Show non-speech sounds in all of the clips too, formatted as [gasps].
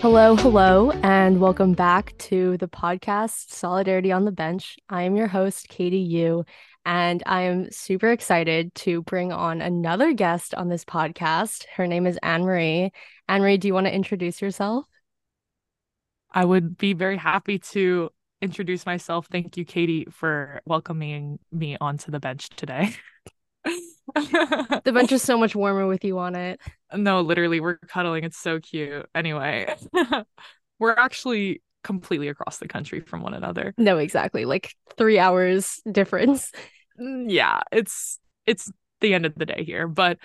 Hello, hello, and welcome back to the podcast Solidarity on the Bench. I am your host, Katie Eu, and I am super excited to bring on another guest on this podcast. Her name is Annemarie. Anne Marie, do you want to introduce yourself? I would be very happy to introduce myself. Thank you, Katie, for welcoming me onto the bench today. [laughs] the bench is so much warmer with you on it. No, literally, we're cuddling. It's so cute. Anyway, [laughs] we're actually completely across the country from one another. No, exactly. Like three hours difference. Mm, yeah, it's it's the end of the day here. But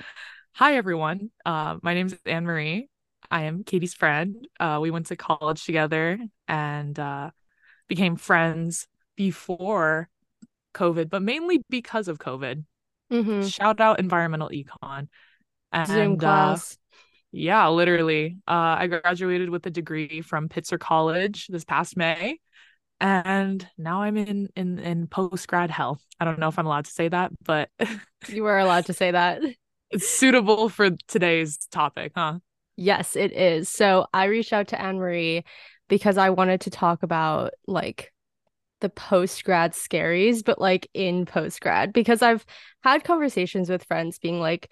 hi everyone. Uh, my name is Annemarie. I am Katie's friend. Uh, we went to college together and uh, became friends before COVID, but mainly because of COVID. Mm-hmm. Shout out environmental econ. And, Zoom uh, class. Uh, yeah, literally. Uh, I graduated with a degree from Pitzer College this past May, and now I'm in in in post grad hell. I don't know if I'm allowed to say that, but you are allowed to say that. [laughs] It's suitable for today's topic, huh? Yes, it is. So I reached out to Annemarie because I wanted to talk about like the post grad scaries, but like in post grad, because I've had conversations with friends being like,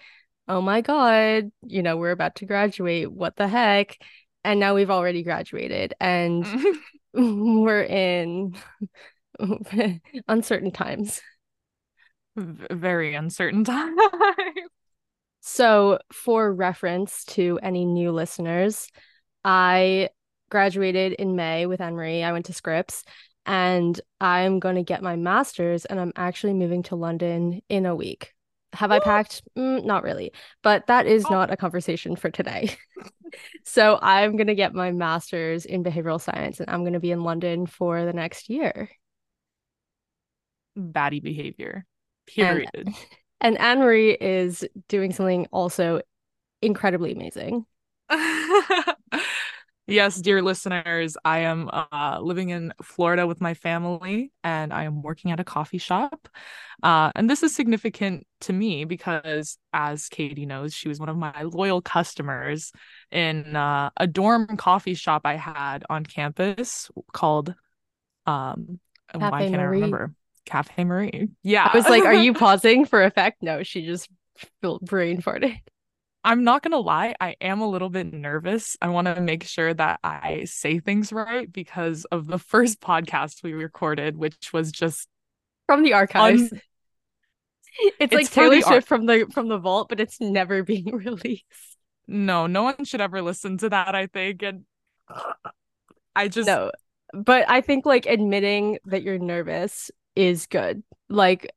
oh my God, you know, we're about to graduate. What the heck? And now we've already graduated and [laughs] we're in [laughs] uncertain times. Very uncertain [laughs] times. so, for reference to any new listeners, I graduated in May with Marie. I went to Scripps and I'm going to get my master's and I'm actually moving to London in a week. Have I packed? Mm, not really, but that is oh. not a conversation for today. [laughs] so I'm going to get my master's in behavioral science and I'm going to be in London for the next year. Baddie behavior, period. [laughs] And, and Annemarie is doing something also incredibly amazing. [laughs] Yes, dear listeners, I am uh, living in Florida with my family and I am working at a coffee shop. Uh, and this is significant to me because, as Katie knows, she was one of my loyal customers in uh, a dorm coffee shop I had on campus called, um, Cafe why can't Marie. I remember? Cafe Marie. Yeah. I was like, are you [laughs] pausing for effect? No, she just brain farted. I'm not going to lie, I am a little bit nervous. I want to make sure that I say things right because of the [laughs] first podcast we recorded, which was just from the archives. Un- [laughs] it's, it's, like Taylor Swift from the from the vault, but it's never [laughs] being released. No, no one should ever listen to that, I think. And [sighs] I just No. But I think like admitting that you're nervous is good. Like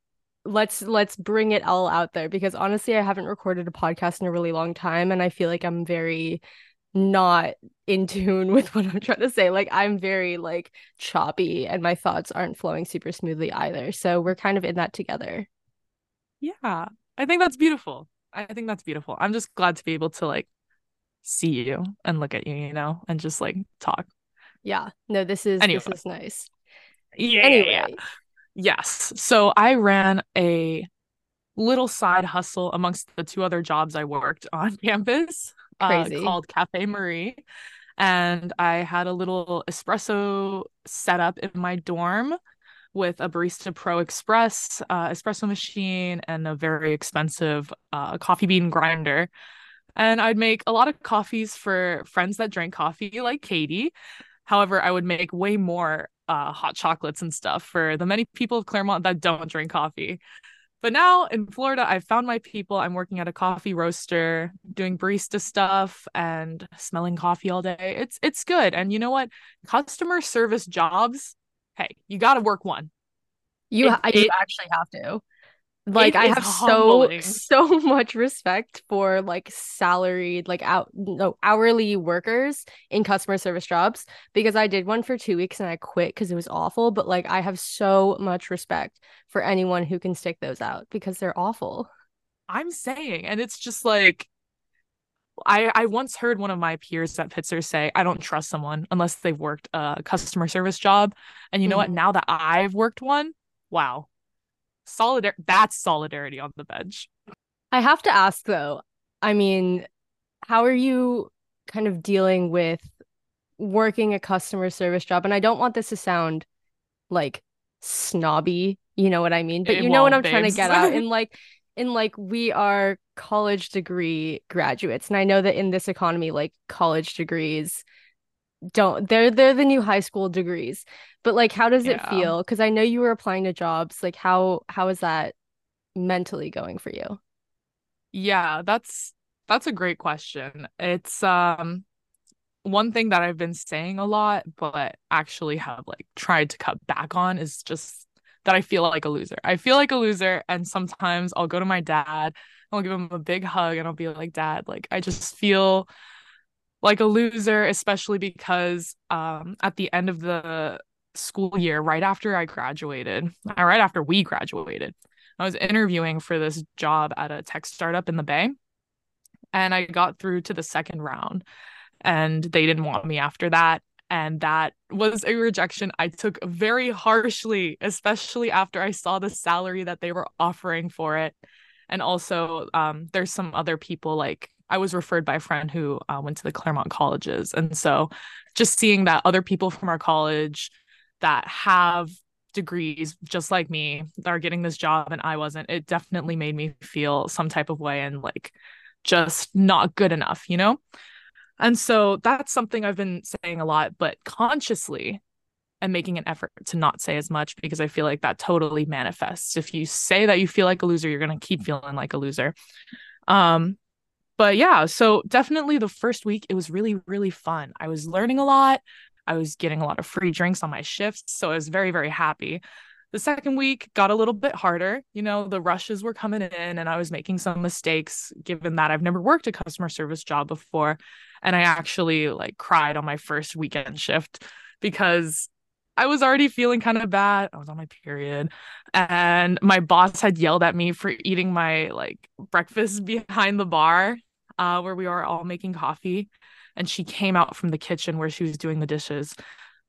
let's let's bring it all out there because honestly I haven't recorded a podcast in a really long time and I feel like I'm very not in [laughs] tune with what I'm trying to say. Like I'm very like choppy and my thoughts aren't flowing super smoothly either. So we're kind of in that together. Yeah. I think that's beautiful. I think that's beautiful. I'm just glad to be able to like see you and look at you, you know, and just like talk. Yeah. No, this is anyway. this is nice. Yeah. Anyway, Yes. So I ran a little side hustle amongst the two other jobs I worked on [laughs] campus uh, called Cafe Marie. And I had a little espresso setup in my dorm with a Barista Pro Express uh, espresso machine and a very expensive uh, coffee bean grinder. And I'd make a lot of coffees for friends that drank coffee, like Katie. However, I would make way more uh, hot chocolates and stuff for the many people of Claremont that don't drink coffee. But now in Florida, I've found my people. I'm working at a coffee roaster, doing barista stuff and smelling coffee all day. It's it's good. And you know what? Customer service jobs, hey, you got to work one. You, it, you actually have to like i have humbling. so so [laughs] much respect for like salaried like out no hourly workers in customer service jobs because i did one for two weeks and i quit because it was awful but like i have so much respect for anyone who can stick those out because they're awful i'm saying and it's just like I, I once heard one of my peers at Pitzer say, I don't trust someone unless they've worked a customer service job. And you know mm-hmm. what? Now that I've worked one, wow, solidar that's solidarity on the bench. I have to ask though, I mean, how are you kind of dealing with working a customer service job, and I don't want this to sound like snobby, you know what I mean? But it you know what I'm babes. trying to get at. In [laughs] like in like we are college degree graduates. And I know that in this economy, like college degrees don't they're they're the new high school degrees. But like how does yeah. it feel? Because I know you were applying to jobs. Like how how is that mentally going for you? Yeah, that's that's a great question. It's um one thing that I've been saying a lot, but actually have like tried to cut back on is just that I feel like a loser. I feel like a loser. And sometimes I'll go to my dad, I'll give him a big hug, and I'll be like, Dad, like, I just feel like a loser, especially because um, at the end of the school year, right after I graduated, uh, right after we graduated, I was interviewing for this job at a tech startup in the Bay. And I got through to the second round, and they didn't want me after that and that was a rejection I took very harshly, especially after I saw the salary that they were offering for it. And also, um, there's some other people like I was referred by a friend who uh, went to the Claremont colleges. And so just seeing that other people from our college that have degrees just like me are getting this job and I wasn't, it definitely made me feel some type of way and like just not good enough, you know? And so that's something I've been saying a lot, but consciously and making an effort to not say as much because I feel like that totally manifests. If you say that you feel like a loser, you're going to keep feeling like a loser. Um but yeah, so definitely the first week it was really really fun. I was learning a lot. I was getting a lot of free drinks on my shifts, so I was very very happy. The second week got a little bit harder. You know, the rushes were coming in and I was making some mistakes given that I've never worked a customer service job before. And I actually like cried on my first weekend shift because I was already feeling kind of bad. I was on my period and my boss had yelled at me for eating my like breakfast [laughs] behind the bar uh, where we were all making coffee. And she came out from the kitchen where she was doing the dishes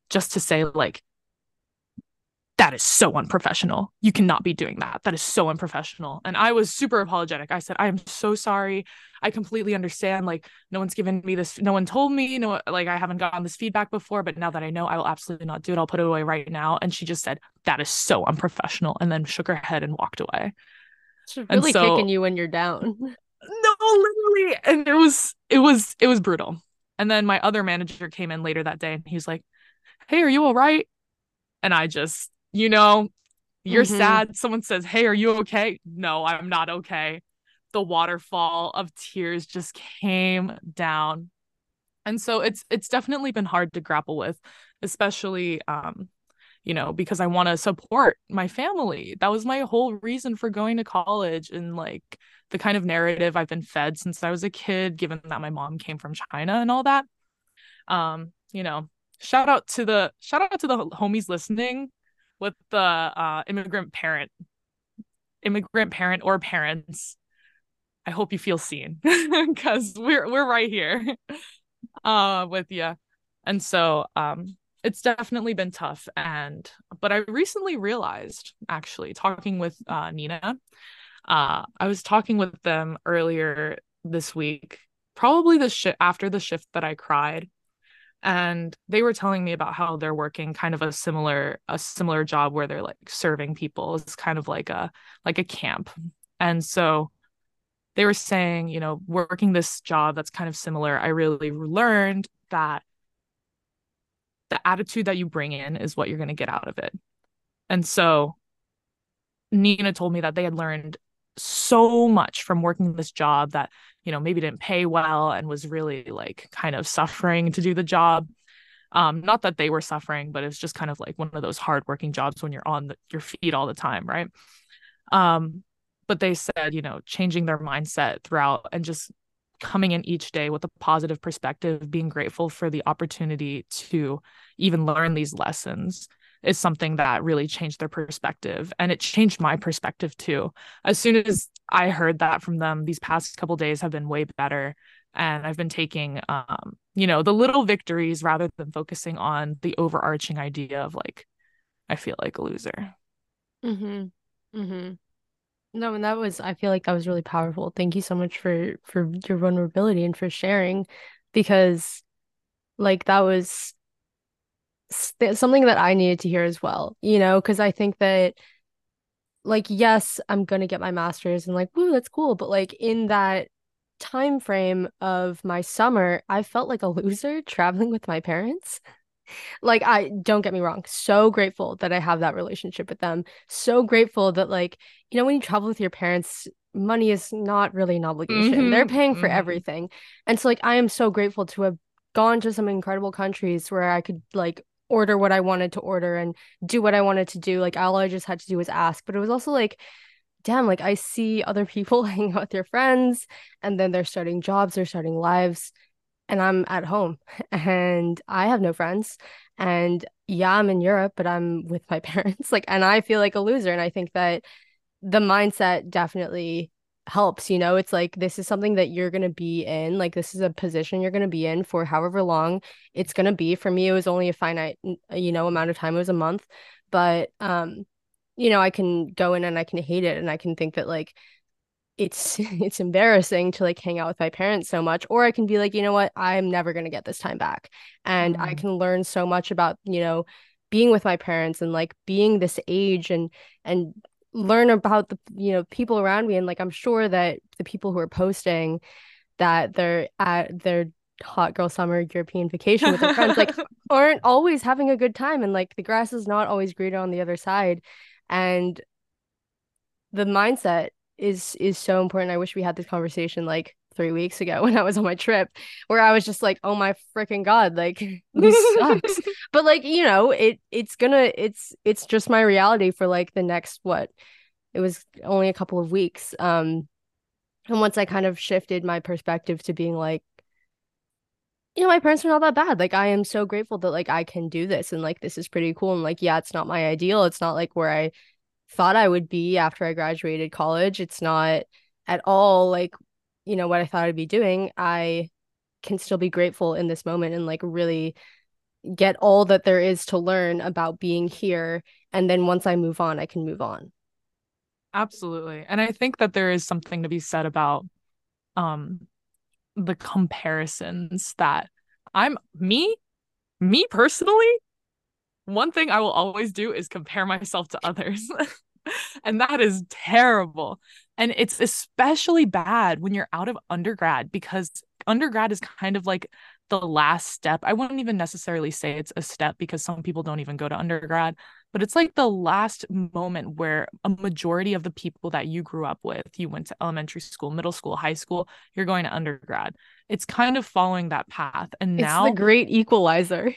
just to say like that is so unprofessional. You cannot be doing that. That is so unprofessional. And I was super apologetic. I said, I am so sorry. I completely understand. Like, no one's given me this, no one told me, no, like, I haven't gotten this feedback before, but now that I know, I will absolutely not do it. I'll put it away right now. And she just said, That is so unprofessional. And then shook her head and walked away. She's really so, kicking you when you're down. [laughs] No, literally. And it was, it was, it was brutal. And then my other manager came in later that day and he's like, Hey, are you all right? And I just you know, you're mm-hmm. sad. Someone says, Hey, are you okay? No, I'm not okay. The waterfall of tears just came down. And so it's it's definitely been hard to grapple with, especially um, you know, because I want to support my family. That was my whole reason for going to college and like the kind of narrative I've been fed since I was a kid, given that my mom came from China and all that. Um, you know, shout out to the shout out to the homies listening with the uh, immigrant parent, immigrant parent or parents. I hope you feel seen [laughs] because we're we're right here [laughs] uh, with you. And so um, it's definitely been tough. And but I recently realized, actually, talking with uh, Nina, uh, I was talking with them earlier this week, probably the shift after the shift that I cried and they were telling me about how they're working kind of a similar a similar job where they're like serving people it's kind of like a like a camp. And so they were saying you know working this job that's kind of similar i really learned that the attitude that you bring in is what you're going to get out of it. And so nina told me that they had learned so much from working this job that you know maybe didn't pay well and was really like kind of suffering to do the job. Um not that they were suffering but it's just kind of like one of those hardworking jobs when you're on the, your feet all the time right? Um but they said you know changing their mindset throughout and just coming in each day with a positive perspective being grateful for the opportunity to even learn these lessons is something that really changed their perspective and it changed my perspective too. As soon as i heard that from them these past couple days have been way better and i've been taking um you know the little victories rather than focusing on the overarching idea of like i feel like a loser. Mhm mhm no and that was i feel like that was really powerful. Thank you so much for for your vulnerability and for sharing because Like that was something that I needed to hear as well, you know, because I think that like yes, I'm gonna get my master's and like, woo, that's cool. But like in that time frame of my summer, I felt like a loser [laughs] traveling with my parents. like I don't get me wrong, so grateful that I have that relationship with them. So grateful that like, you know, when you travel with your parents, money is not really an obligation. Mm-hmm, They're paying for mm-hmm. everything. And so like I am so grateful to have gone to some incredible countries where I could like order what I wanted to order and do what I wanted to do. Like all I just had to do was ask. But it was also like, damn, like I see other people [laughs] hanging out with their friends and then they're starting jobs, they're starting lives, and I'm at home [laughs] and I have no friends. And yeah, I'm in Europe, but I'm with my [laughs] parents. Like, and I feel like a loser. And I think that the mindset definitely helps you know? It's like this is something that you're going to be in like this is a position you're going to be in for however long it's going to be. For me it was only a finite you know amount of time it was a month but um you know i can go in and i can hate it and i can think that like it's [laughs] it's embarrassing to like hang out with my parents so much or i can be like you know what? I'm never going to get this time back. And mm. i can learn so much about you know being with my parents and like being this age and and learn about the you know people around me and like i'm sure that the people who are posting that they're at their hot girl summer european vacation with their friends like [laughs] aren't always having a good time and like the grass is not always greener on the other side and the mindset is is so important. I wish we had this conversation like three weeks ago [laughs] when I was on my trip, where I was just like, oh my freaking god, like [laughs] this sucks. [laughs] but like, you know, it it's gonna it's it's just my reality for like the next what it was only a couple of weeks. Um and once I kind of shifted my perspective to being like, you know, my parents are not that bad. Like I am so grateful that like I can do this and like this is pretty cool. And like, yeah, it's not my ideal. It's not like where I thought I would be after I graduated college. It's not at all like you know what I thought I'd be doing, I can still be grateful in this moment and like really get all that there is to learn about being here and then once I move on, I can move on. Absolutely. And I think that there is something to be said about um the comparisons that I'm me me personally one thing I will always do is compare myself to others. [laughs] and that is terrible. And it's especially bad when you're out of undergrad because undergrad is kind of like the last step. I wouldn't even necessarily say it's a step because some people don't even go to undergrad, but it's like the last moment where a majority of the people that you grew up with, you went to elementary school, middle school, high school, you're going to undergrad. It's kind of following that path. And now it's the great equalizer.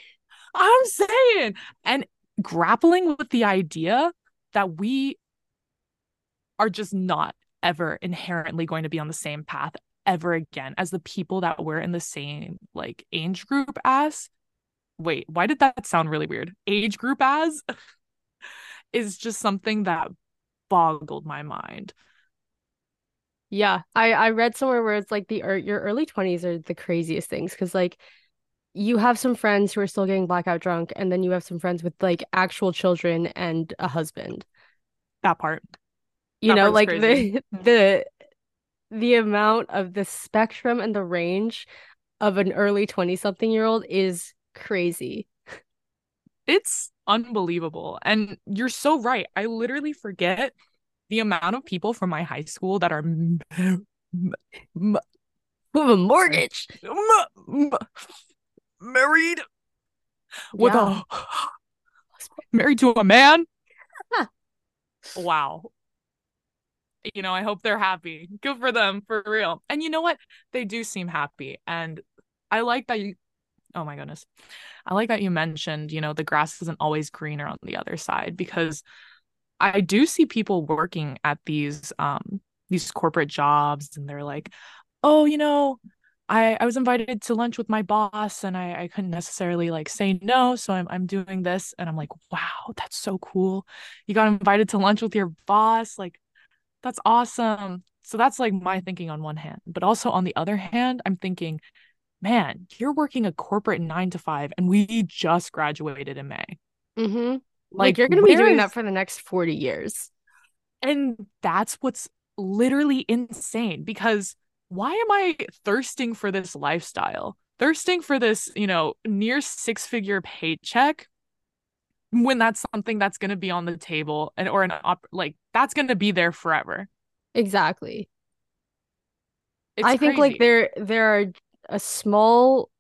I'm saying, and grappling with the idea that we are just not ever inherently going to be on the same path ever again as the people that were in the same like age group as? Wait why did that sound really weird? Age group as? [laughs] Is just something that boggled my mind. Yeah i i read somewhere where it's like the your early 20s are the craziest things because like you have some friends who are still getting blackout drunk and then you have some friends with like actual children and a husband. That part you that know like crazy. the [laughs] the the amount of the spectrum and the range of an early 20 something year old is crazy. It's unbelievable and you're so right. I literally forget the amount of people from my high school that are m- m- m- with a mortgage. married with yeah. a [gasps] married to a man? Wow you know, I hope they're happy. Good for them, for real. And you know what? They do seem happy. And I like that you, oh my goodness. I like that you mentioned, you know, the grass isn't always greener on the other side because I do see people working at these, um, these corporate jobs and they're like, oh, you know, I, I was invited to lunch with my boss and I, I couldn't necessarily like say no. So I'm, I'm doing this. And I'm like, wow, that's so cool. You got invited to lunch with your boss. Like, that's awesome. So that's like my thinking on one hand. But also on the other hand, I'm thinking, man, you're working a corporate nine to five and we just graduated in May. Mm-hmm. Like, like, you're going to be doing is... that for the next 40 years. And that's what's literally insane because why am I thirsting for this lifestyle thirsting for this, you know, near six figure paycheck when that's something that's going to be on the table and or an op- like that's going to be there forever. Exactly. It's I think like there there are a small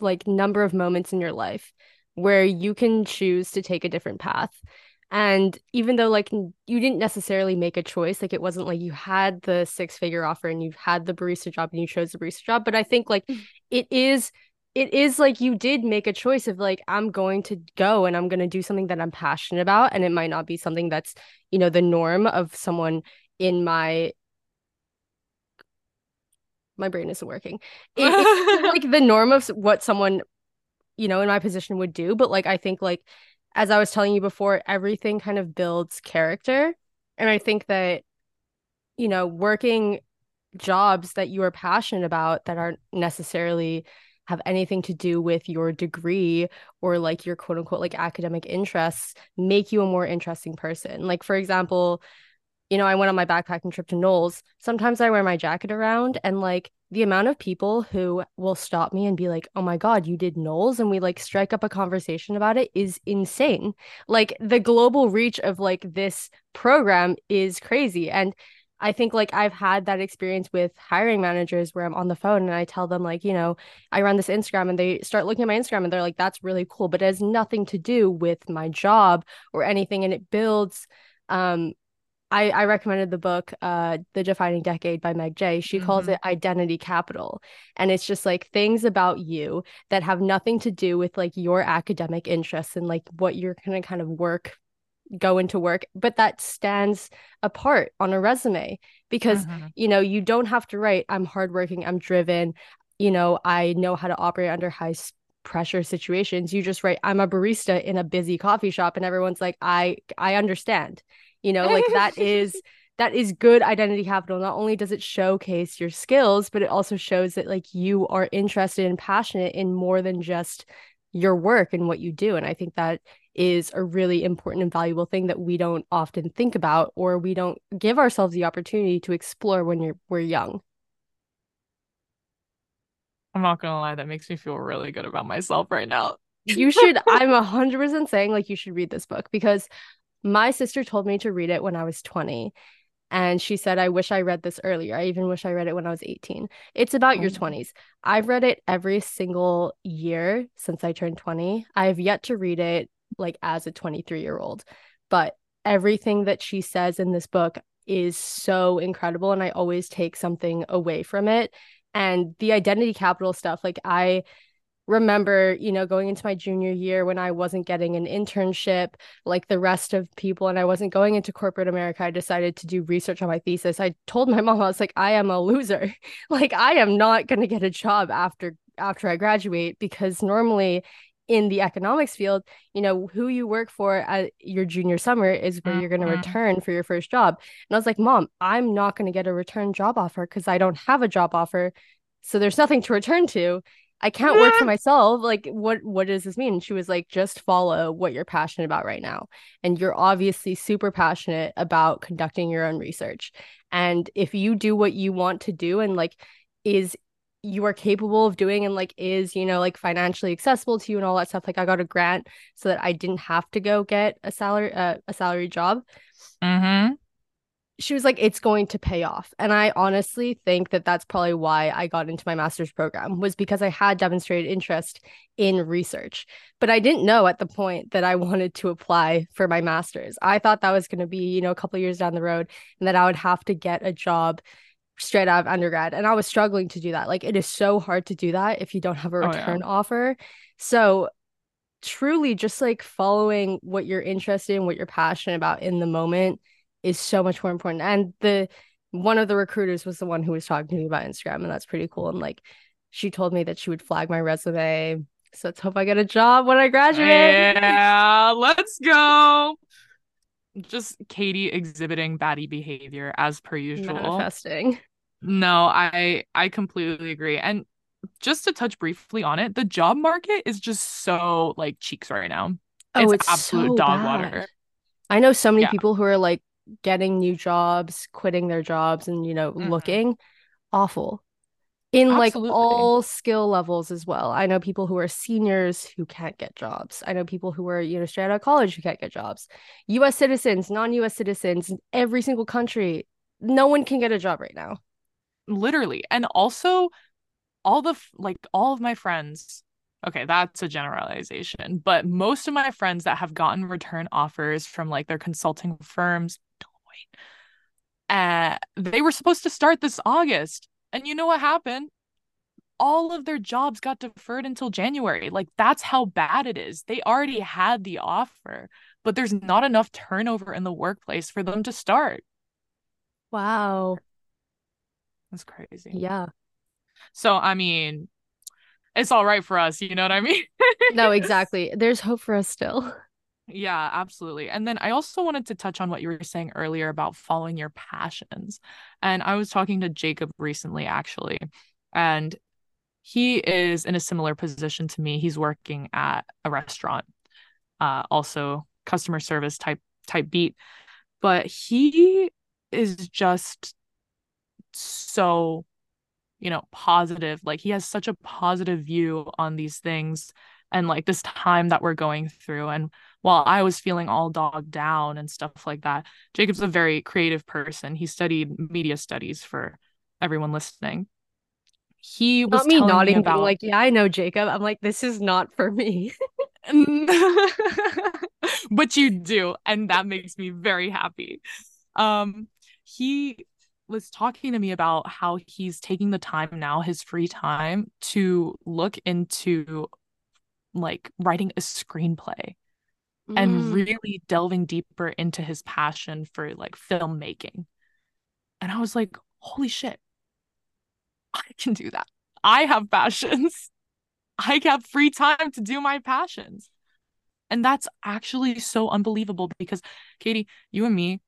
like number of moments in your life where you can choose to take a different path. And even though like you didn't necessarily make a choice, like it wasn't like you had the six figure offer and you had the barista job and you chose the barista job, but I think like mm. it is it is like you did make a choice of like I'm going to go and I'm going to do something that I'm passionate about and it might not be something that's, you know, the norm of someone in my my brain isn't working. [laughs] It, like the norm of what someone, you know, in my position would do. But like, I think, like, as I was telling you before, everything kind of builds character. And I think that, you know, working jobs that you are passionate about that aren't necessarily have anything to do with your degree or like your quote unquote like academic interests make you a more interesting person. Like, for example, you know, I went on my backpacking trip to NOLS. Sometimes I wear my jacket around and like the amount of people who will stop me and be like, "Oh my god, you did NOLS," and we like strike up a conversation about it is insane. Like the global reach of like this program is crazy and I think like I've had that experience with hiring managers where I'm on the phone and I tell them like, you know, I run this Instagram and they start looking at my Instagram and they're like that's really cool, but it has nothing to do with my job or anything and it builds um I, I recommended the book uh The Defining Decade by Meg Jay. She mm-hmm. calls it identity capital. And it's just like things about you that have nothing to do with like your academic interests and like what you're gonna kind of work go into work, but that stands apart on a resume because mm-hmm. you know you don't have to write I'm hardworking, I'm driven, you know, I know how to operate under high pressure situations. You just write I'm a barista in a busy coffee shop and everyone's like I I understand you know like that is [laughs] that is good identity capital not only does it showcase your skills but it also shows that like you are interested and passionate in more than just your work and what you do and i think that is a really important and valuable thing that we don't often think about or we don't give ourselves the opportunity to explore when you're we're young i'm not gonna lie that makes me feel really good about myself right now you should [laughs] i'm a 100% saying like you should read this book because my sister told me to read it when I was 20. And she said, I wish I read this earlier. I even wish I read it when I was 18. It's about oh. your mm. 20s. I've read it every single year since I turned 20. I have yet to read it like as a 23 year old. But everything that she says in this book is so incredible. And I always take something away from it. And the identity capital stuff, like I remember, you know, going into my junior year when I wasn't getting an internship like the rest of people and I wasn't going into corporate America, I decided to do research on my thesis. I told my [laughs] mom I was like I am a loser. [laughs] like I am not going to get a job after after I graduate because normally in the economics field, you know, who you work for at your junior summer is where mm-hmm. you're going to return for your first job. And I was like, "Mom, I'm not going to get a return job offer because I don't have a job offer." So there's nothing to return to. I can't work for [laughs] myself. Like, what what does this mean? And she was like, just follow what you're passionate about right now. And you're obviously super passionate about conducting your own research. And if you do what you want to do and like is you are capable of doing and like is, you know, like financially accessible to you and all that stuff. Like I got a grant so that I didn't have to go get a salary uh, a salary job. Mm-hmm she was like it's going to pay off and i honestly think that that's probably why i got into my master's program was because i had demonstrated interest in research but i didn't know at the point that i [laughs] wanted to apply for my master's i thought that was going to be you know a couple years down the road and that i would have to get a job straight out of undergrad and i was struggling to do that like it is so hard to do that if you don't have a return oh, yeah. offer so truly just like following what you're interested in what you're passionate about in the moment is so much more important. And the one of the recruiters was the one who was talking to me about Instagram, and that's pretty cool. And like she told me that she would flag my resume. So let's hope I get a job when I graduate. Yeah, let's go. Just Katie exhibiting baddie behavior as per usual. Manifesting. No, I I completely agree. And just to touch briefly on it, the job market is just so like cheeks right now. Oh, it's, it's absolute so dog bad. water. I know so many yeah. people who are like getting new jobs, quitting their jobs, and you know, mm-hmm. looking awful. In Absolutely. like all skill levels as well. I know people who are seniors who can't get jobs. I know people who are, you know, straight out of college who can't get jobs. US citizens, non-US citizens, every single country, no one can get a job right now. Literally. And also all the like all of my friends okay that's a generalization but most of my friends that have gotten return offers from like their consulting firms uh, they were supposed to start this august and you know what happened? All of their jobs got deferred until January. Like that's how bad it is. They already had the offer, but there's not enough turnover in the workplace for them to start. Wow. That's crazy. Yeah. So, I mean, it's all right for us. You know what I mean? no, [laughs] exactly. There's hope for us still. Yeah, absolutely. And then I also wanted to touch on what you were saying earlier about following your passions. And I was talking to Jacob recently, actually, and he is in a similar position to me. He's working at a restaurant, uh, also customer service type type beat, but he is just so you know positive like he has such a positive view on these things and like this time that we're going through and while I was feeling all dogged down and stuff like that. Jacob's a very creative person. He studied media studies for everyone listening. He was not me nodding, me about... like, yeah, I know Jacob. I'm like, this is not for me. [laughs] [laughs] but you do, and that makes me very happy. Um, he was talking to me about how he's taking the time now, his free time, to look into like writing a screenplay mm. and really delving deeper into his passion for like filmmaking. And I was like, holy shit, I can do that. I have passions. I have free time to do my passions. And that's actually so unbelievable because Katie, you and me,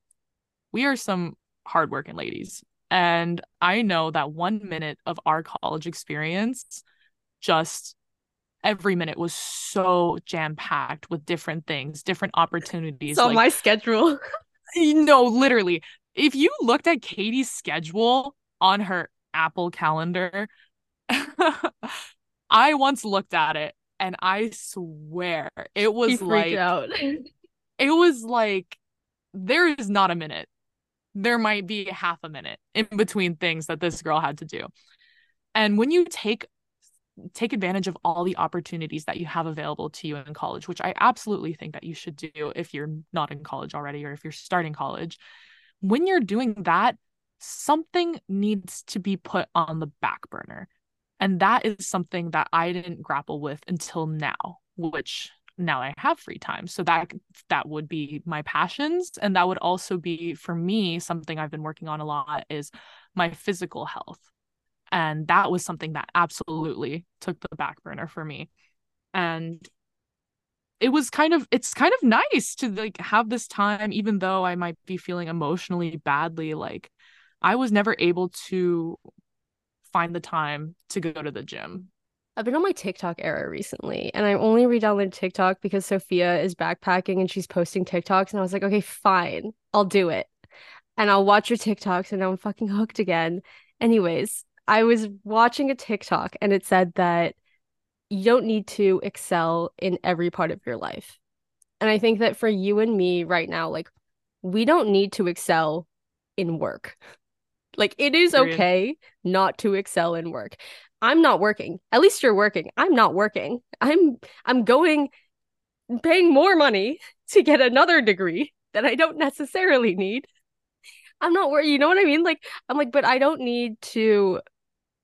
we are some hardworking ladies. And I know that one minute of our college experience just every minute was so jam packed with different things, different opportunities. So like, my schedule. [laughs] know, literally, if you looked at Katie's schedule on her Apple calendar, [laughs] I once looked at it and I swear it was like out. [laughs] it was like there is not a minute. There might be half a minute in between things that this girl had to do. And when you take take advantage of all the opportunities that you have available to you in college, which I absolutely think that you should do if you're not in college already or if you're starting college. When you're doing that, something needs to be put on the back burner. And that is something that I didn't grapple with until now, which now I have free time. So that that would be my passions and that would also be for me something I've been working on a lot is my physical health and that was something that absolutely took the back burner for me and it was kind of it's kind of nice to like have this time even though i might be feeling emotionally badly like i was never able to find the time to go to the gym I've been on my TikTok era recently, and I only re-downloaded TikTok because Sophia is backpacking and she's posting TikToks, and I was like, okay, fine, I'll do it, and I'll watch your TikToks, and I'm fucking hooked again. Anyways, I was watching a TikTok and it said that you don't need to excel in every part of your life. And I think that for you and me right now, like we don't need to excel in work. Like it is okay not to excel in work. I'm not working. At least you're working. I'm not working. I'm I'm going paying more money [laughs] to get another degree that I don't necessarily need. I'm not worried. You know what I mean? Like I'm like, but I don't need to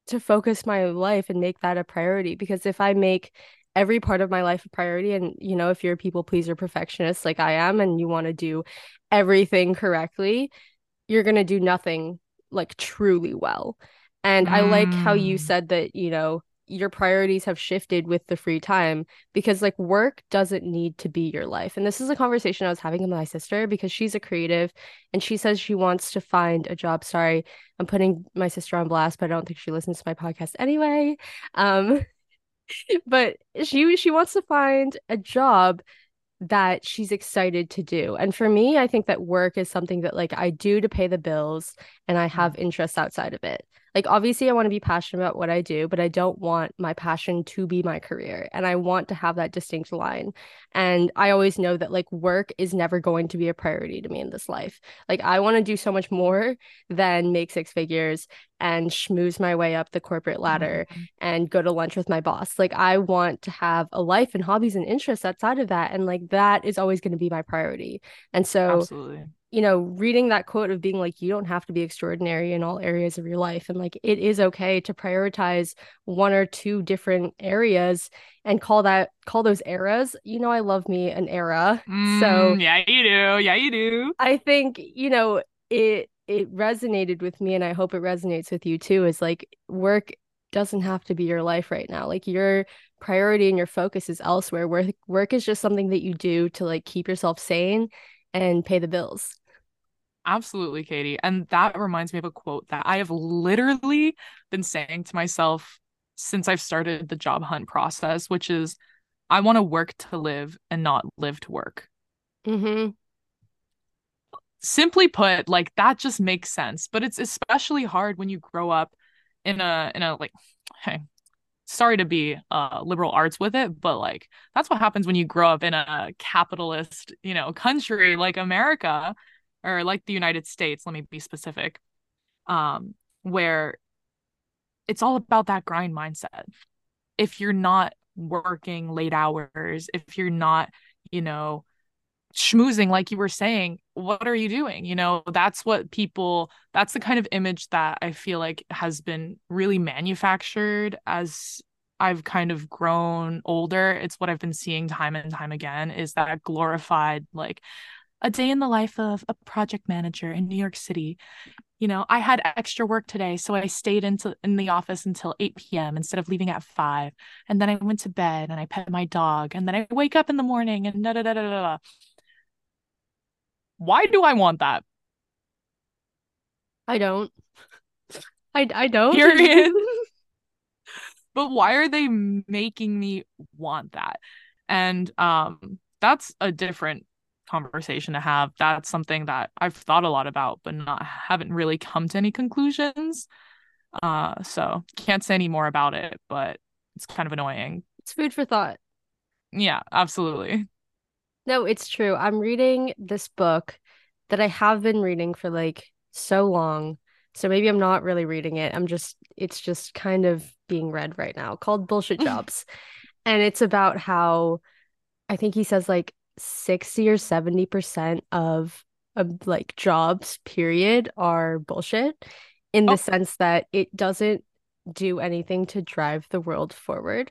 to focus my life and make that a priority because if I make every part of my life a priority and you know if you're a people pleaser perfectionist like I am and you want to do everything correctly you're going to do nothing like truly well and mm. I like how you mm. said that you know your priorities have shifted with the free time because like work doesn't need to be your life. And this is a conversation I was having with my sister because she's a creative and she says she wants to find a job. Sorry, I'm putting my sister on blast, but I don't think she listens to my podcast anyway. Um [laughs] but she she wants to find a job that she's excited to do. And for me, I think that work is something that like I do to pay the bills and I have mm. interests outside of it. Like, obviously, I want to be passionate about what I do, but I don't want my passion to be my career. And I want to have that distinct line. And I always know that like work is never going to be a priority to me in this life. Like, I want to do so much more than make six figures and schmooze my way up the corporate ladder mm-hmm. and go to lunch with my boss. Like, I want to have a life and hobbies and interests outside of that. And like, that is always going to be my priority. And so, Absolutely you know, reading that quote of being like, you don't have to be extraordinary in all areas of your life. And like, it is okay to prioritize one or two different areas and call that, call those eras. You know, I love me an era. Mm, so, yeah, you do. Yeah, you do. I think, you know, it, it resonated with me and I hope it resonates with you too is like work doesn't have to be your life right now. Like your priority and your focus is elsewhere. Work work is just something that you do to like keep yourself sane and pay the bills. Absolutely, Katie. And that reminds me of a quote that I have literally been saying to myself since I've started the job hunt process, which is I want to work to live and not live to work. Mm-hmm. Simply put, like that just makes sense. But it's especially hard when you grow up in a in a like [sighs] hey, sorry to be uh liberal arts with it, but like that's what happens when you grow up in a capitalist, you know, country like America or like the United States, let me be specific, um, where it's all about that grind mindset. If you're not working late hours, if you're not, you know, schmoozing like you were saying, what are you doing? You know, that's what people that's the kind of image that I feel like has been really manufactured as I've kind of grown older. It's what I've been seeing time and time again is that glorified like a day in the life of a project manager in New York City. You know, I had extra work today, so I stayed into in the office until 8 p.m. instead of leaving at 5. And then I went to bed and I pet my dog. And then I wake up in the morning and da da da da da. Why do I want that? I don't. I I don't. Period. [laughs] but why are they making me want that? And um that's a different conversation to have. That's something that I've thought a lot about, but not haven't really come to any conclusions. Uh, so can't say any more about it, but it's kind of annoying. It's food for thought. Yeah, absolutely. No, it's true. I'm reading this book that I have been reading for like so long. So maybe I'm not really reading it. I'm just it's just kind of being read right now called Bullshit [laughs] Jobs. and it's about how I think he says like 60 or 70% of, of like jobs period are bullshit in oh. the sense that it doesn't do anything to drive the world forward.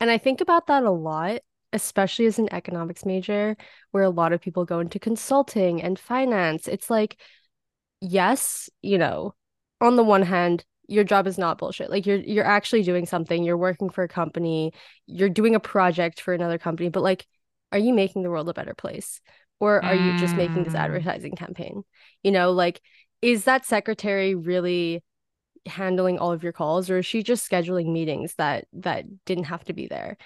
And I think about that a lot, especially as an economics major where a lot of people go into consulting and finance. It's like yes, you know, on the one hand, your job is not bullshit. Like you're you're actually doing something, you're working for a company, you're doing a project for another company, but like are you making the world a better place? Or are you just making this mm. advertising campaign? You know like is that secretary really handling all of your calls or is she just scheduling meetings that that didn't have to be there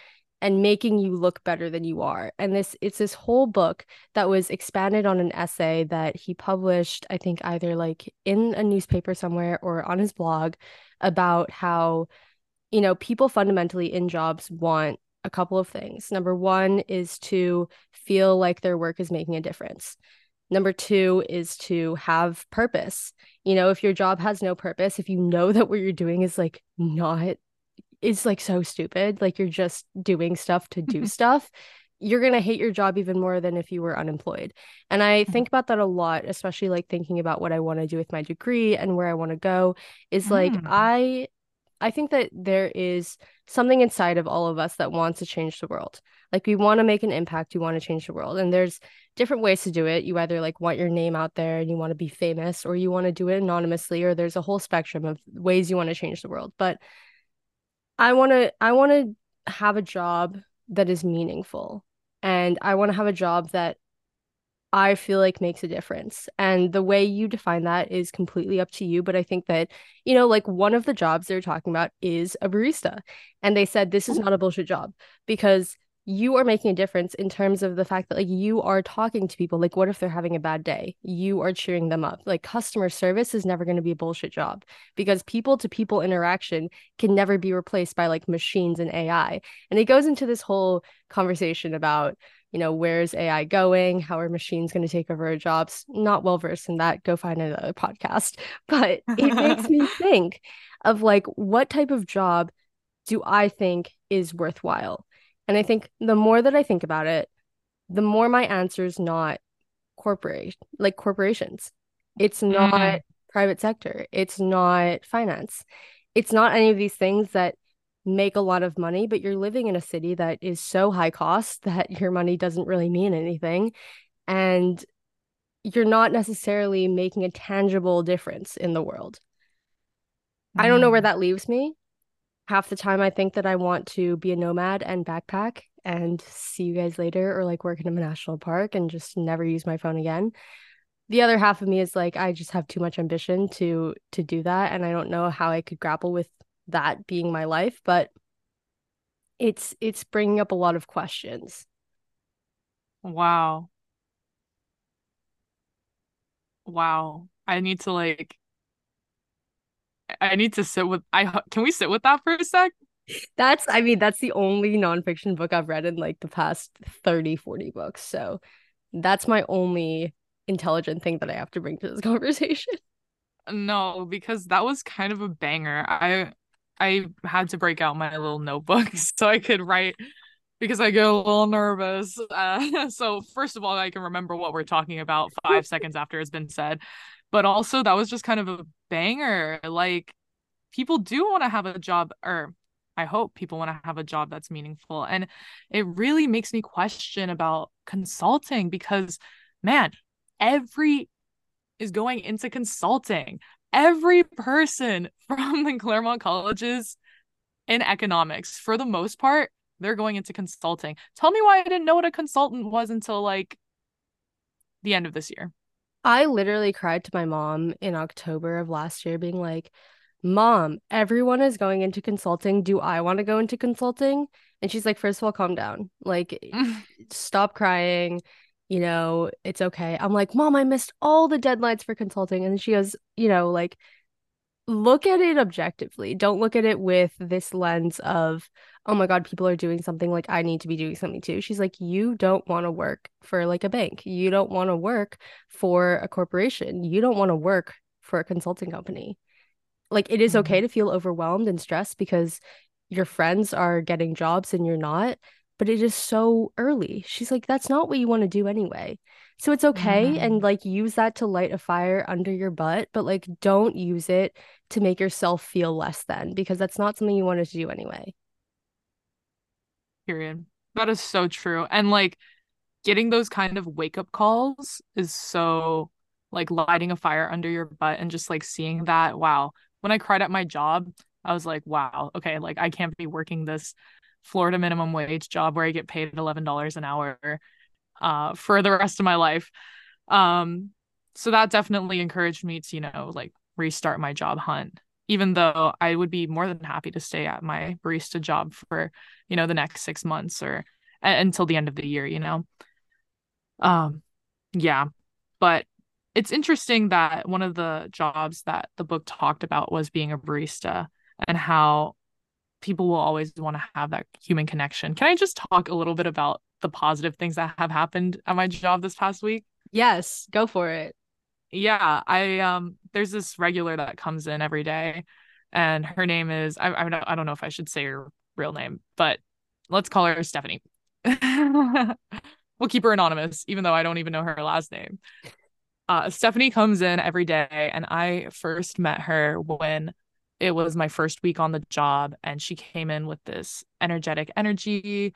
and making you look better than you are? And this it's this whole book that was expanded on an essay that he published i think either like in a newspaper somewhere or on his blog about how you know people fundamentally in jobs want a couple of things. Number one is to feel like their work is making a difference. Number two is to have purpose. You know, if your job has no purpose, if you know that what you're doing is like not, it's like so stupid, like you're just doing stuff to do stuff, you're going to hate your job even more than if you were unemployed. And I think about that a lot, especially like thinking about what I want to do with my degree and where I want to go is like, mm. I I think that there is something inside of all of us that wants to change the world. Like we want to make an impact, you want to change the world. And there's different ways to do it. You either like want your name out there and you want to be famous or you want to do it anonymously or there's a whole spectrum of ways you want to change the world. But I want to I want to have a job that is meaningful. And I want to have a job that I feel like makes a difference. And the way you define that is completely up to you. But I think that, you know, like one of the jobs they're talking about is a barista. And they said this is mm. not a bullshit job because you are making a difference in terms of the fact that like you are talking to people like what if they're having a bad day you are cheering them up like customer service is never going to be a bullshit job because people to people interaction can never be replaced by like machines and ai and it goes into this whole conversation about you know where's ai going how are machines going to take over our jobs not well versed in that go find another podcast [laughs] but it makes me [laughs] think of like what type of job do i think is worthwhile and I think the more that I think about it, the more my answer is not corporate like corporations. It's not mm. private sector. It's not finance. It's not any of these things that make a lot of money, but you're living in a city that is so high cost [laughs] that your money doesn't really mean anything. And you're not necessarily making a tangible difference in the world. Mm. I don't know where mm. that leaves me half the time I think that I want to be a nomad and backpack and see you guys later or like work in a national park and just never use my phone again. The other half of me is like I just have too much ambition to to do that and I don't know how I could grapple with that being my life, but it's it's bringing up a lot of questions. Wow. Wow. I need to like I need to sit with I can we sit with that for a sec? That's I mean that's the only nonfiction book I've read in like the past 30 40 books. So that's my only intelligent thing that I have to bring to this [laughs] conversation. No, because that was kind of a banger. I I had to break out my little notebook [laughs] so I could write because I get a little nervous. Uh, [laughs] so first of all, I can remember what we're talking about five seconds after it's been said but also that was just kind of a banger like people do want to have a job or I hope people want to have a job that's meaningful. And it really makes me question about consulting because, man, every is going into consulting. Every person [laughs] from the Claremont colleges in economics, for the most part, they're going into consulting. Tell me why I didn't know what a consultant was until like the end of this year. I literally cried to my mom in October of last year, being like, Mom, everyone is going into consulting. Do I want to go into consulting? And she's like, First of all, calm down. Like, [laughs] stop crying. You know, it's okay. I'm like, Mom, I missed all the deadlines for consulting. And she goes, You know, like, look at it objectively. Don't look at it with this lens of, oh my God, people are doing something like I need to be doing something too. She's like, you don't want to work for like a bank. You don't want to work for a corporation. You don't want to work for a consulting company. Like it is okay mm-hmm. to feel overwhelmed and stressed because your friends are getting jobs and you're not, but it is so early. She's like, that's not what you want to do anyway. So it's okay mm-hmm. and like use that to light a fire under your butt, but like don't use it to make yourself feel less than because that's not something you wanted to do anyway. Period. That is so true. And like getting those kind of wake up calls is so like lighting a fire under your butt and just like seeing that. Wow. When I cried at my job, I was like, wow, okay, like I can't be working this Florida minimum wage job where I get paid $11 an hour uh, for the rest of my life. Um, so that definitely encouraged me to, you know, like restart my job hunt, even though I would be more than happy to stay at my barista job for, you know, the next six months or until the end of the year, you know. Um, yeah, but it's interesting that one of the jobs that the book talked about was being a barista and how people will always want to have that human connection. Can I just talk a little bit about the positive things that have happened at my job this past week? Yes, go for it. Yeah, I um there's this regular that comes in every day and her name is I I don't, I don't know if I should say her real name, but let's call her Stephanie. [laughs] we'll keep her anonymous even though I don't even know her last name. Uh, Stephanie comes in every day and I first met her when it was my first week on the job and she came in with this energetic energy.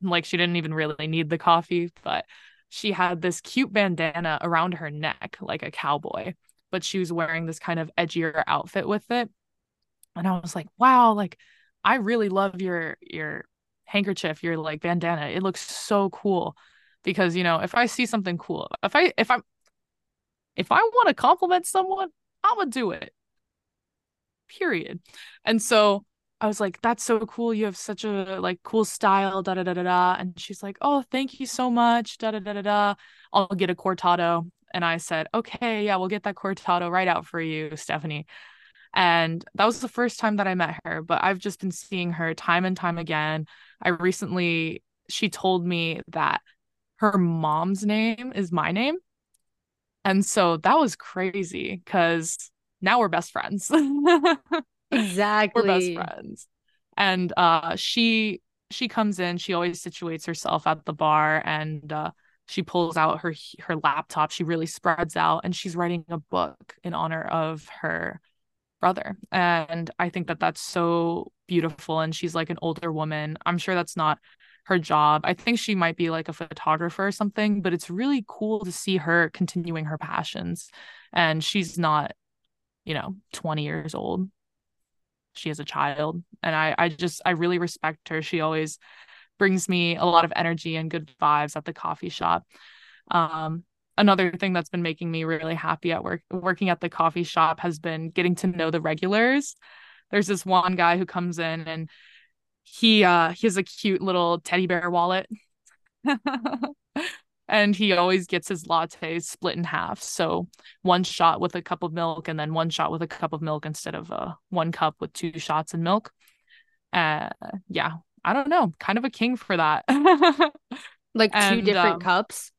Like she didn't even really need the coffee but she had this cute bandana around her neck like a cowboy but she was wearing this kind of edgier outfit with it. And i was like wow like i really love your your handkerchief your like bandana. It looks so cool. Because you know if i see something cool if i if i'm if i want to compliment someone i'm gonna do it period. And so I was like, that's so cool. You have such a like cool style, da da da da da. And she's like, oh, thank you so much, da da da da da. I'll get a cortado. And I said, okay, yeah, we'll get that cortado right out for you, Stephanie. And that was the first time that I met her, but I've just been seeing her time and time again. I recently, she told me that her mom's name is my name. And so that was crazy because now we're best friends. exactly. [laughs] we're best friends. And uh she she comes in, she always situates herself at the bar and uh she pulls out her her laptop, she really spreads out and she's writing a book in honor of her brother. And I think that that's so beautiful and she's like an older woman. I'm sure that's not her job. I think she might be like a photographer or something, but it's really cool to see her continuing her passions. And she's not, you know, 20 years old. She has a child. And I I just I really respect her. She always brings me a lot of energy and good vibes at the coffee shop. Um another thing that's been making me really happy at work working at the coffee shop has been getting to know the regulars. There's this one guy who comes in and he uh he has a cute little teddy bear wallet [laughs] and he always gets his lattes split in half. So one shot with a cup of milk and then one shot with a cup of milk instead of uh, one cup with two shots and milk. Uh yeah i don't know. Kind of a king for that. [laughs] Like two and, different um, cups?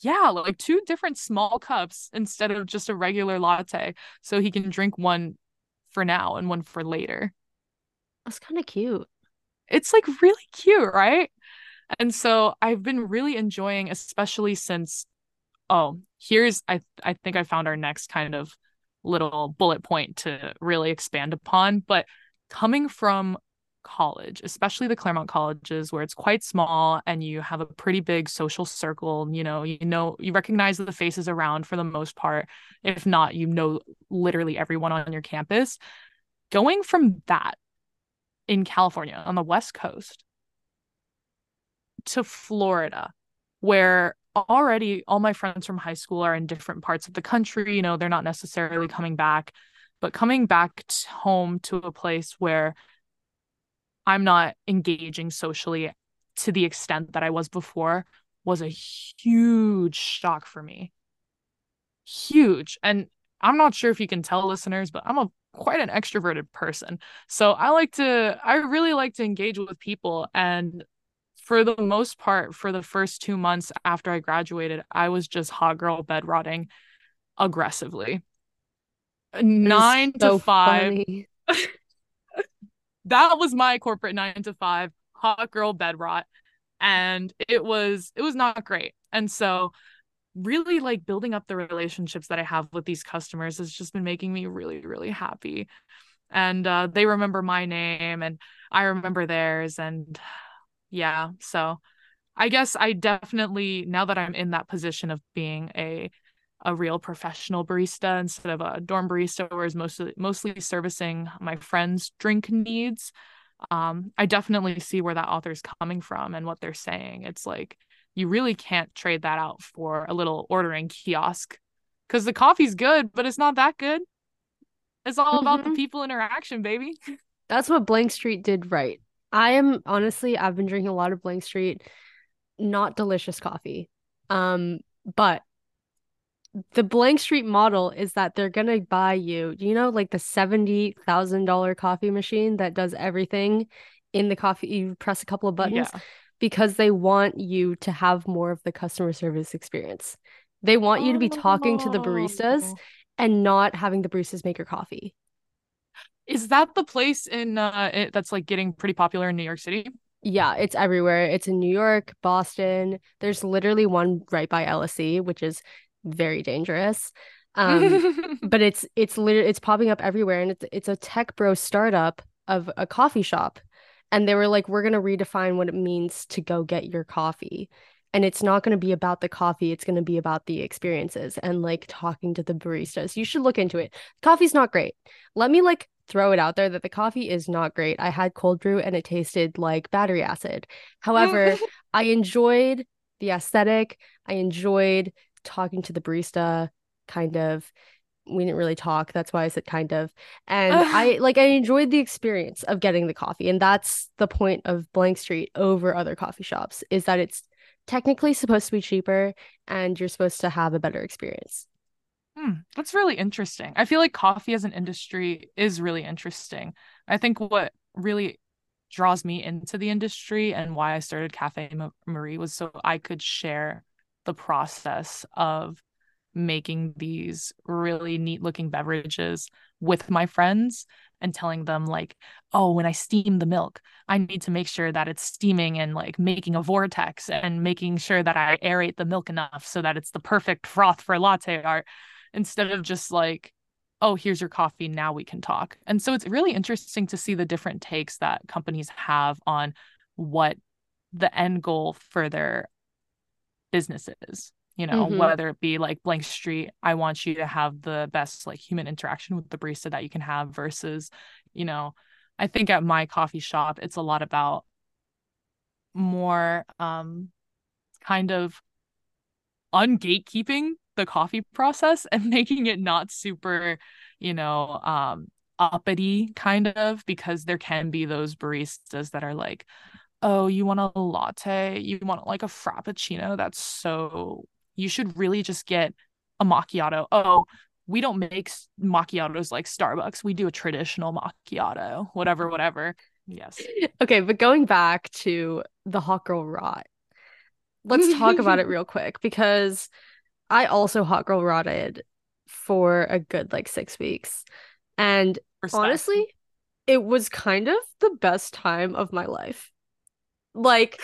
yeah like two different small cups instead of just a regular latte. So he can drink one for now and one for later. That's kind of cute. It's like really cute, right? And so I've been really enjoying, especially since oh, here's I I think I found our next kind of little bullet point to really expand upon. But coming from college, especially the Claremont colleges where it's quite small and you have a pretty big social circle, you know, you know, you recognize the faces around for the most part. If not, you know literally everyone on your campus. Going from that in California on the West Coast to Florida, where already all my friends from high school are in different parts of the country. You know, they're not necessarily coming back, but coming back home to a place where I'm not engaging socially to the extent that I was before was a huge shock for me. Huge. And I'm not sure if you can tell listeners, but I'm a quite an extroverted person. So I like to I really like to engage with people and for the most part for the first 2 months after I graduated, I was just hot girl bed rotting aggressively. 9 so to 5 [laughs] That was my corporate 9 to 5 hot girl bed rot and it was it was not great. And so really like building up the relationships that I have with these customers has just been making me really, really happy. And uh, they remember my name and I remember theirs. And yeah, so I guess I definitely, now that I'm in that position of being a a real professional barista instead of a dorm barista where is mostly mostly servicing my friends' drink needs. Um, I definitely see where that author's coming from and what they're saying. It's like you really can't trade that out for a little ordering kiosk because the coffee's good, but it's not that good. It's all mm-hmm. about the mm-hmm. people interaction, baby. [laughs] That's what Blank Street did right. I am honestly, I've been drinking a lot of Blank Street, not delicious coffee. Um, but the Blank Street model is that they're gonna buy you, you know, like the seventy thousand dollar coffee machine that does everything in the coffee. You press a couple of buttons. Yeah because they want you to have more of the customer service experience. They want you to be talking to the baristas oh. and not having the baristas make your coffee. Is that the place in uh it, that's like getting pretty popular in New York City? Yeah, it's everywhere. It's in New York, Boston. There's literally one right by LSE, which is very dangerous. Um, [laughs] but it's it's literally it's popping up everywhere, and it's it's a tech bro startup of a coffee shop and they were like we're going to redefine what it means to go get your coffee and it's not going to be about the coffee it's going to be about the experiences and like talking to the baristas you should look into it coffee's not great let me like throw it out there that the coffee is not great i had cold brew and it tasted like battery acid however [laughs] i enjoyed the aesthetic i enjoyed talking to the barista kind of we didn't really talk. That's why I said kind of. And I [sighs] like I enjoyed the experience of getting the coffee. And that's the point of Blank Street over other coffee shops is that it's technically supposed to be cheaper and you're supposed to have a better experience. Hmm, that's really interesting. I feel like coffee as an industry is really interesting. I think what really draws me into the industry and why I started Cafe Marie was so I could share the process of making these really neat looking beverages with my friends and telling them like oh when i steam the milk i need to make sure that it's steaming and like making a vortex and making sure that i aerate the milk enough so that it's the perfect [laughs] froth for latte art instead of just like oh here's your coffee now we can talk and so it's really interesting to see the different takes that companies have on what the end goal for their business is you know mm-hmm. whether it be like blank street i want you to have the best like human interaction with the barista that you can have versus you know i think at my coffee shop it's a lot about more um kind of ungatekeeping the coffee process and [laughs] making it not super you know um uppity kind of because there can be those baristas that are like oh you want a latte you want like a frappuccino that's so you should really just get a macchiato. Oh, we don't make macchiatos like Starbucks. We do a traditional macchiato, whatever, whatever. Yes. [laughs] Okay, but going back to the hot girl rot, let's talk about it [laughs] real quick because I also hot girl rotted for a good like six weeks. And Respect. honestly, it was kind of the best time of my life. Like,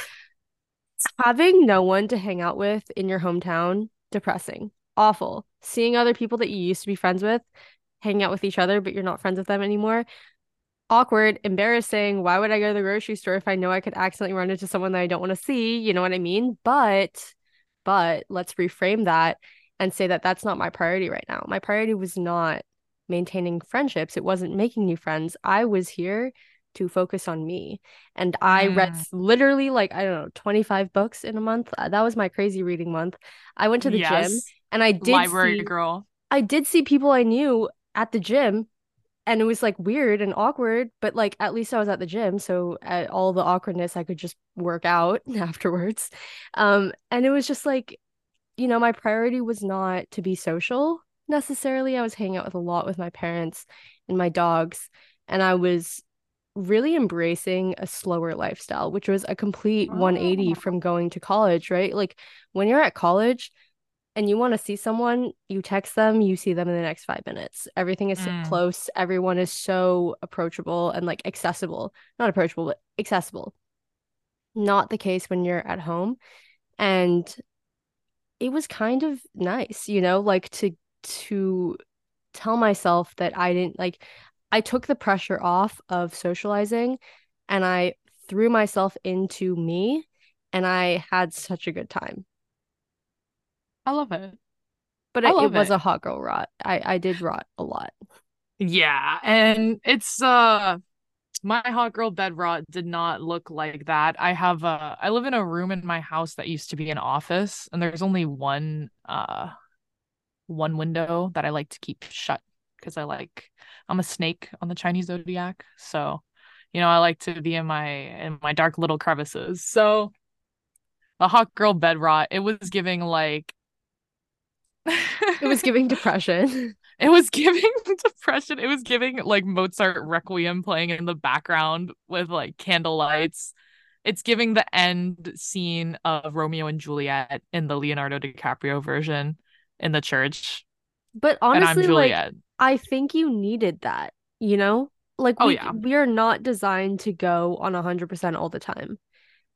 having no one to hang out with in your hometown depressing awful seeing other people that you used to be friends with hanging out with each other but you're not friends with them anymore awkward embarrassing why would i go to the grocery store if i know i could accidentally run into someone that i don't want to see you know what i mean but but let's reframe that and say that that's not my priority right now my priority was not maintaining friendships it wasn't making new friends i was here to focus on me. And I mm. read literally like, I don't know, 25 books in a month. Uh, that was my crazy reading month. I went to the yes. gym and I did library see, girl. I did see people I knew at the gym and it was like weird and awkward, but like at least I was at the gym, so at all the awkwardness I could just work out [laughs] afterwards. Um and it was just like you know, my priority was not to be social necessarily. I was hanging out with a lot with my parents and my dogs and I was really embracing a slower lifestyle, which was a complete 180 from going to college, right? Like when you're at college and you want to see someone, you text them, you see them in the next five minutes. Everything is so mm. close. Everyone is so approachable and like accessible. Not approachable, but accessible. Not the case when you're at home. And it was kind of nice, you know, like to to tell myself that I didn't like I took the pressure off of socializing and I threw myself into me and I had such a good time. I love it. But it, it, was it. a hot girl rot. I I did rot a lot. Yeah, and it's uh my hot girl bed rot did not look like that. I have a I live in a room in my house that used to be an office and there's only one uh one window that I like to keep shut because I like I'm a snake on the Chinese zodiac. So, you know, I like to be in my in my dark little crevices. So the hot girl bed rot, it was giving like it was giving depression. [laughs] It was giving [laughs] depression. It was giving like Mozart Requiem playing in the background with like candle lights. It's giving the end scene of Romeo and Juliet in the Leonardo DiCaprio version in the church. But honestly, like I think you needed that, you know? Like oh, yeah. we are not designed to go on 100% all the time.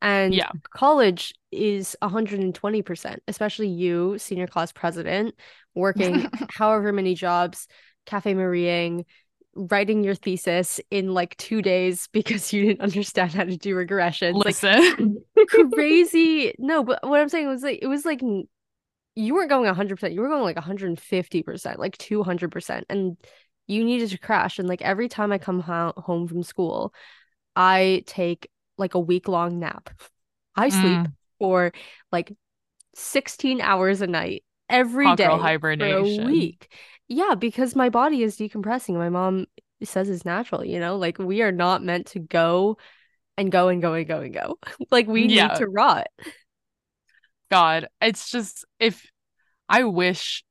And yeah. college is 120%, especially you, senior class president, working [laughs] however many jobs, cafe marieing, writing your thesis in like two days [laughs] because you didn't understand how to do regression. Listen, like, [laughs] crazy. No, but what I'm saying was like it was like you weren't going 100%, you were going like 150%, like 200%. And you needed to crash. And like every time I come ho- home from school, I take like a week long nap. I sleep mm. for like 16 hours a night every Hot day for a week. Yeah, because my body is decompressing. My mom says it's natural, you know? Like we are not meant to go and go and go and go and go. [laughs] like we yeah. need to rot. God, it's just if I wish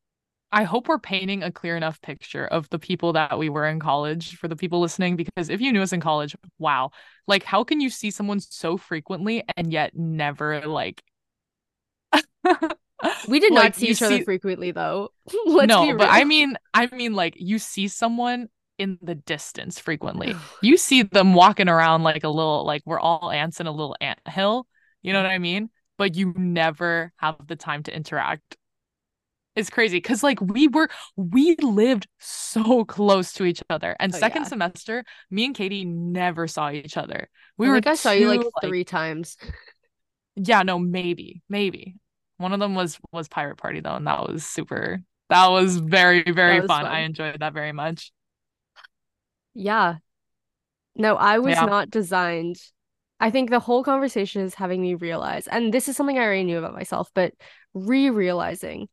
I hope we're painting a clear enough picture of the people that we were in college for the people listening because if you knew us in college, wow. Like how can you see someone so frequently and yet never like [laughs] We did like, not see each see... other frequently though. [laughs] no, but I mean I mean like you see someone in the distance frequently. [sighs] you see them walking around like a little like we're all ants in a little ant hill. You know what I mean? But you never have the time to interact is crazy because like we were we lived so close to each other and oh, second yeah. semester me and katie never saw each other we I were i saw you like, like three times yeah no maybe maybe one of them was was pirate party though and that was super that was very very was fun. fun i enjoyed that very much yeah no i was yeah. not designed i think the whole conversation is having me realize and this is something i already knew about myself but re-realizing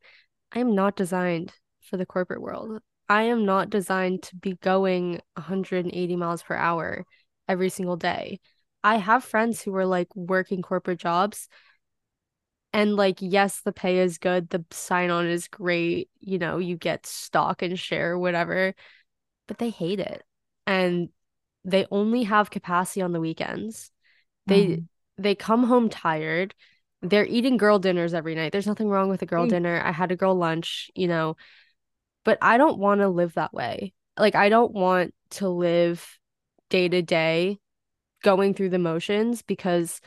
I am not designed for the corporate world. I am not designed to be going 180 miles per hour every single day. I have friends who are like working corporate jobs and like yes, the pay is good, the sign on is great, you know, you get stock and share whatever, but they hate it. And they only have capacity on the weekends. They mm. they come home tired they're eating girl dinners every night. There's nothing wrong with a girl mm. dinner. I had a girl lunch, you know, but I don't want to live that way. Like, I don't want to live day to day going through the motions because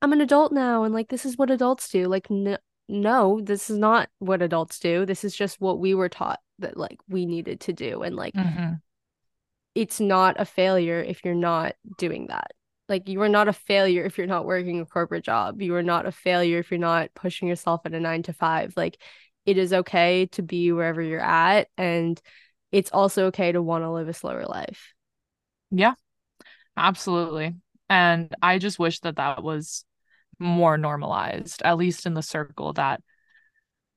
I'm an adult now and like this is what adults do. Like, n- no, this is not what adults do. This is just what we were taught that like we needed to do. And like, mm-hmm. it's not a failure if you're not doing that. Like you are not a failure if you're not working a corporate job. You are not a failure if you're not pushing yourself at a 9 to 5. Like it is okay to be wherever you're at and it's also okay to want to live a slower life. Yeah. Absolutely. And I just wish that that was more normalized at least in the circle that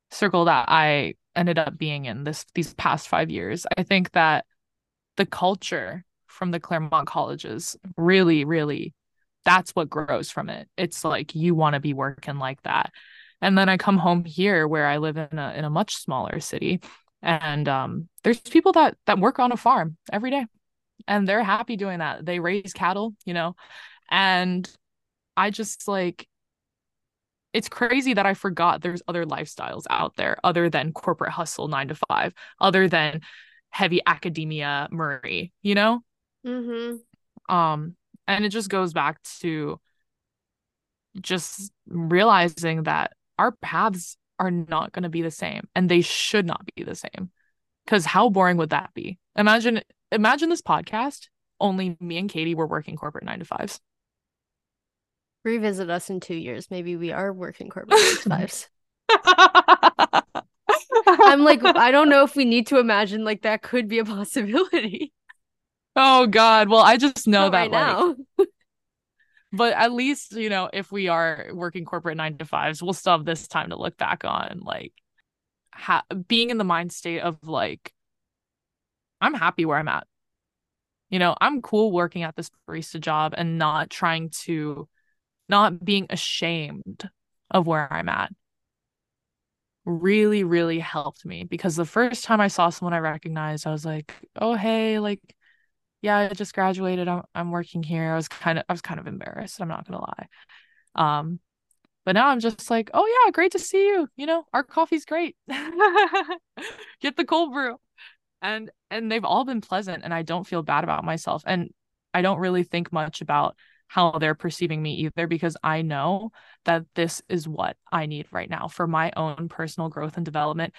circle that I ended up being in this these past 5 years. I think that the culture from the Claremont colleges really, really, that's what grows from it. It's like you want to be working like that. And then I come home here where I live in a in a much smaller city. And um, there's people that that work on a farm every day and they're happy doing that. They raise cattle, you know. And I just like it's crazy that I forgot there's other lifestyles out there other than corporate hustle 9 to 5, other than heavy academia Murray, you know? Mm-hmm. Um, and it just goes back to just realizing that our paths are not going to be the same and they should not be the same. Cuz how boring would that be? Imagine imagine this podcast only me and Katie were working corporate 9 to 5s. Revisit us in 2 years. Maybe we are working corporate 9 to [laughs] 5s. I'm like I don't know if we need to imagine like that could be a possibility. Oh God. Well, I just know Not that right now. [laughs] but at least, you know, if we are working corporate nine to fives, we'll still have this time to look back on like ha- being in the mind state of like, I'm happy where I'm at. You know, I'm cool working at this barista job and not trying to, not being ashamed of where I'm at really, really helped me because the first time I saw someone I recognized, I was like, oh, hey, like, yeah, I just graduated. I'm I'm working here. I was kind of I was kind of embarrassed. I'm not gonna lie. Um, but now I'm just like, oh yeah, great to see you. You know, our coffee's great. [laughs] Get the cold brew. And and they've all been pleasant and I don't feel bad about myself. And I don't really think much about how they're perceiving me either because I know that this is what I need right now for my own personal growth and development.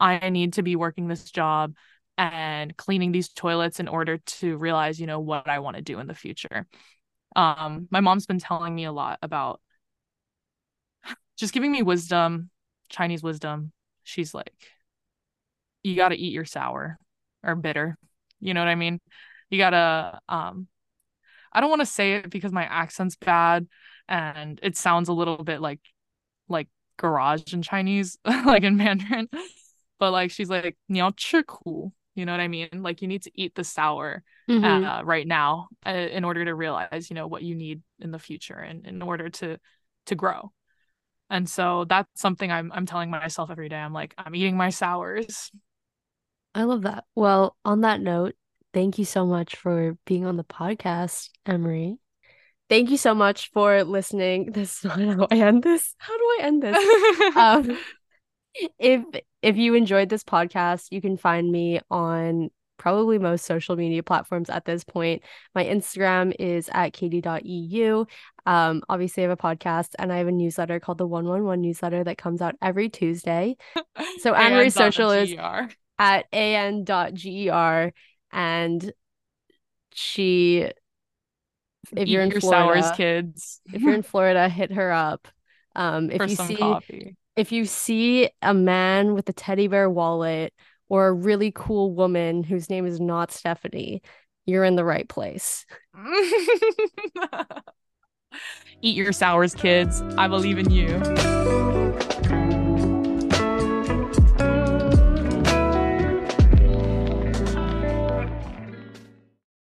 I need to be working this job and cleaning these toilets in order to realize, you know, what I want to do in the future. Um, my mom's been telling me a lot about [sighs] just giving me wisdom, Chinese wisdom. She's like, you got to eat your sour or bitter. You know what I mean? You got to, um, I don't want to say it because my accent's bad and it sounds a little bit like, like garage in Chinese, [laughs] like in Mandarin but like she's like 你要吃苦 you know what I mean? Like you need to eat the sour mm-hmm. uh, right now uh, in order to realize, you know, what you need in the future and in order to to grow. And so that's something I'm I'm telling myself every day. I'm like, I'm eating my sours. I love that. Well, on that note, thank you so much for being on the podcast, Annemarie. Thank you so much for listening. This is not how I end this. How do I end this? [laughs] um, if if you enjoyed this podcast, you can find me on probably most social media platforms at this point. My Instagram is at katie.eu. Um, obviously, I have a podcast and I have a newsletter called the 111 newsletter that comes out every Tuesday. [laughs] So, Anne Social is at an.ger. And she, if Eat you're in Florida, kids. if you're in [laughs] Florida, hit her up. Um, if For you see, coffee if you see a man with a teddy bear wallet or a really cool woman whose name is not Stephanie, you're in the right place. [laughs] Eat your sours, kids. I believe in you.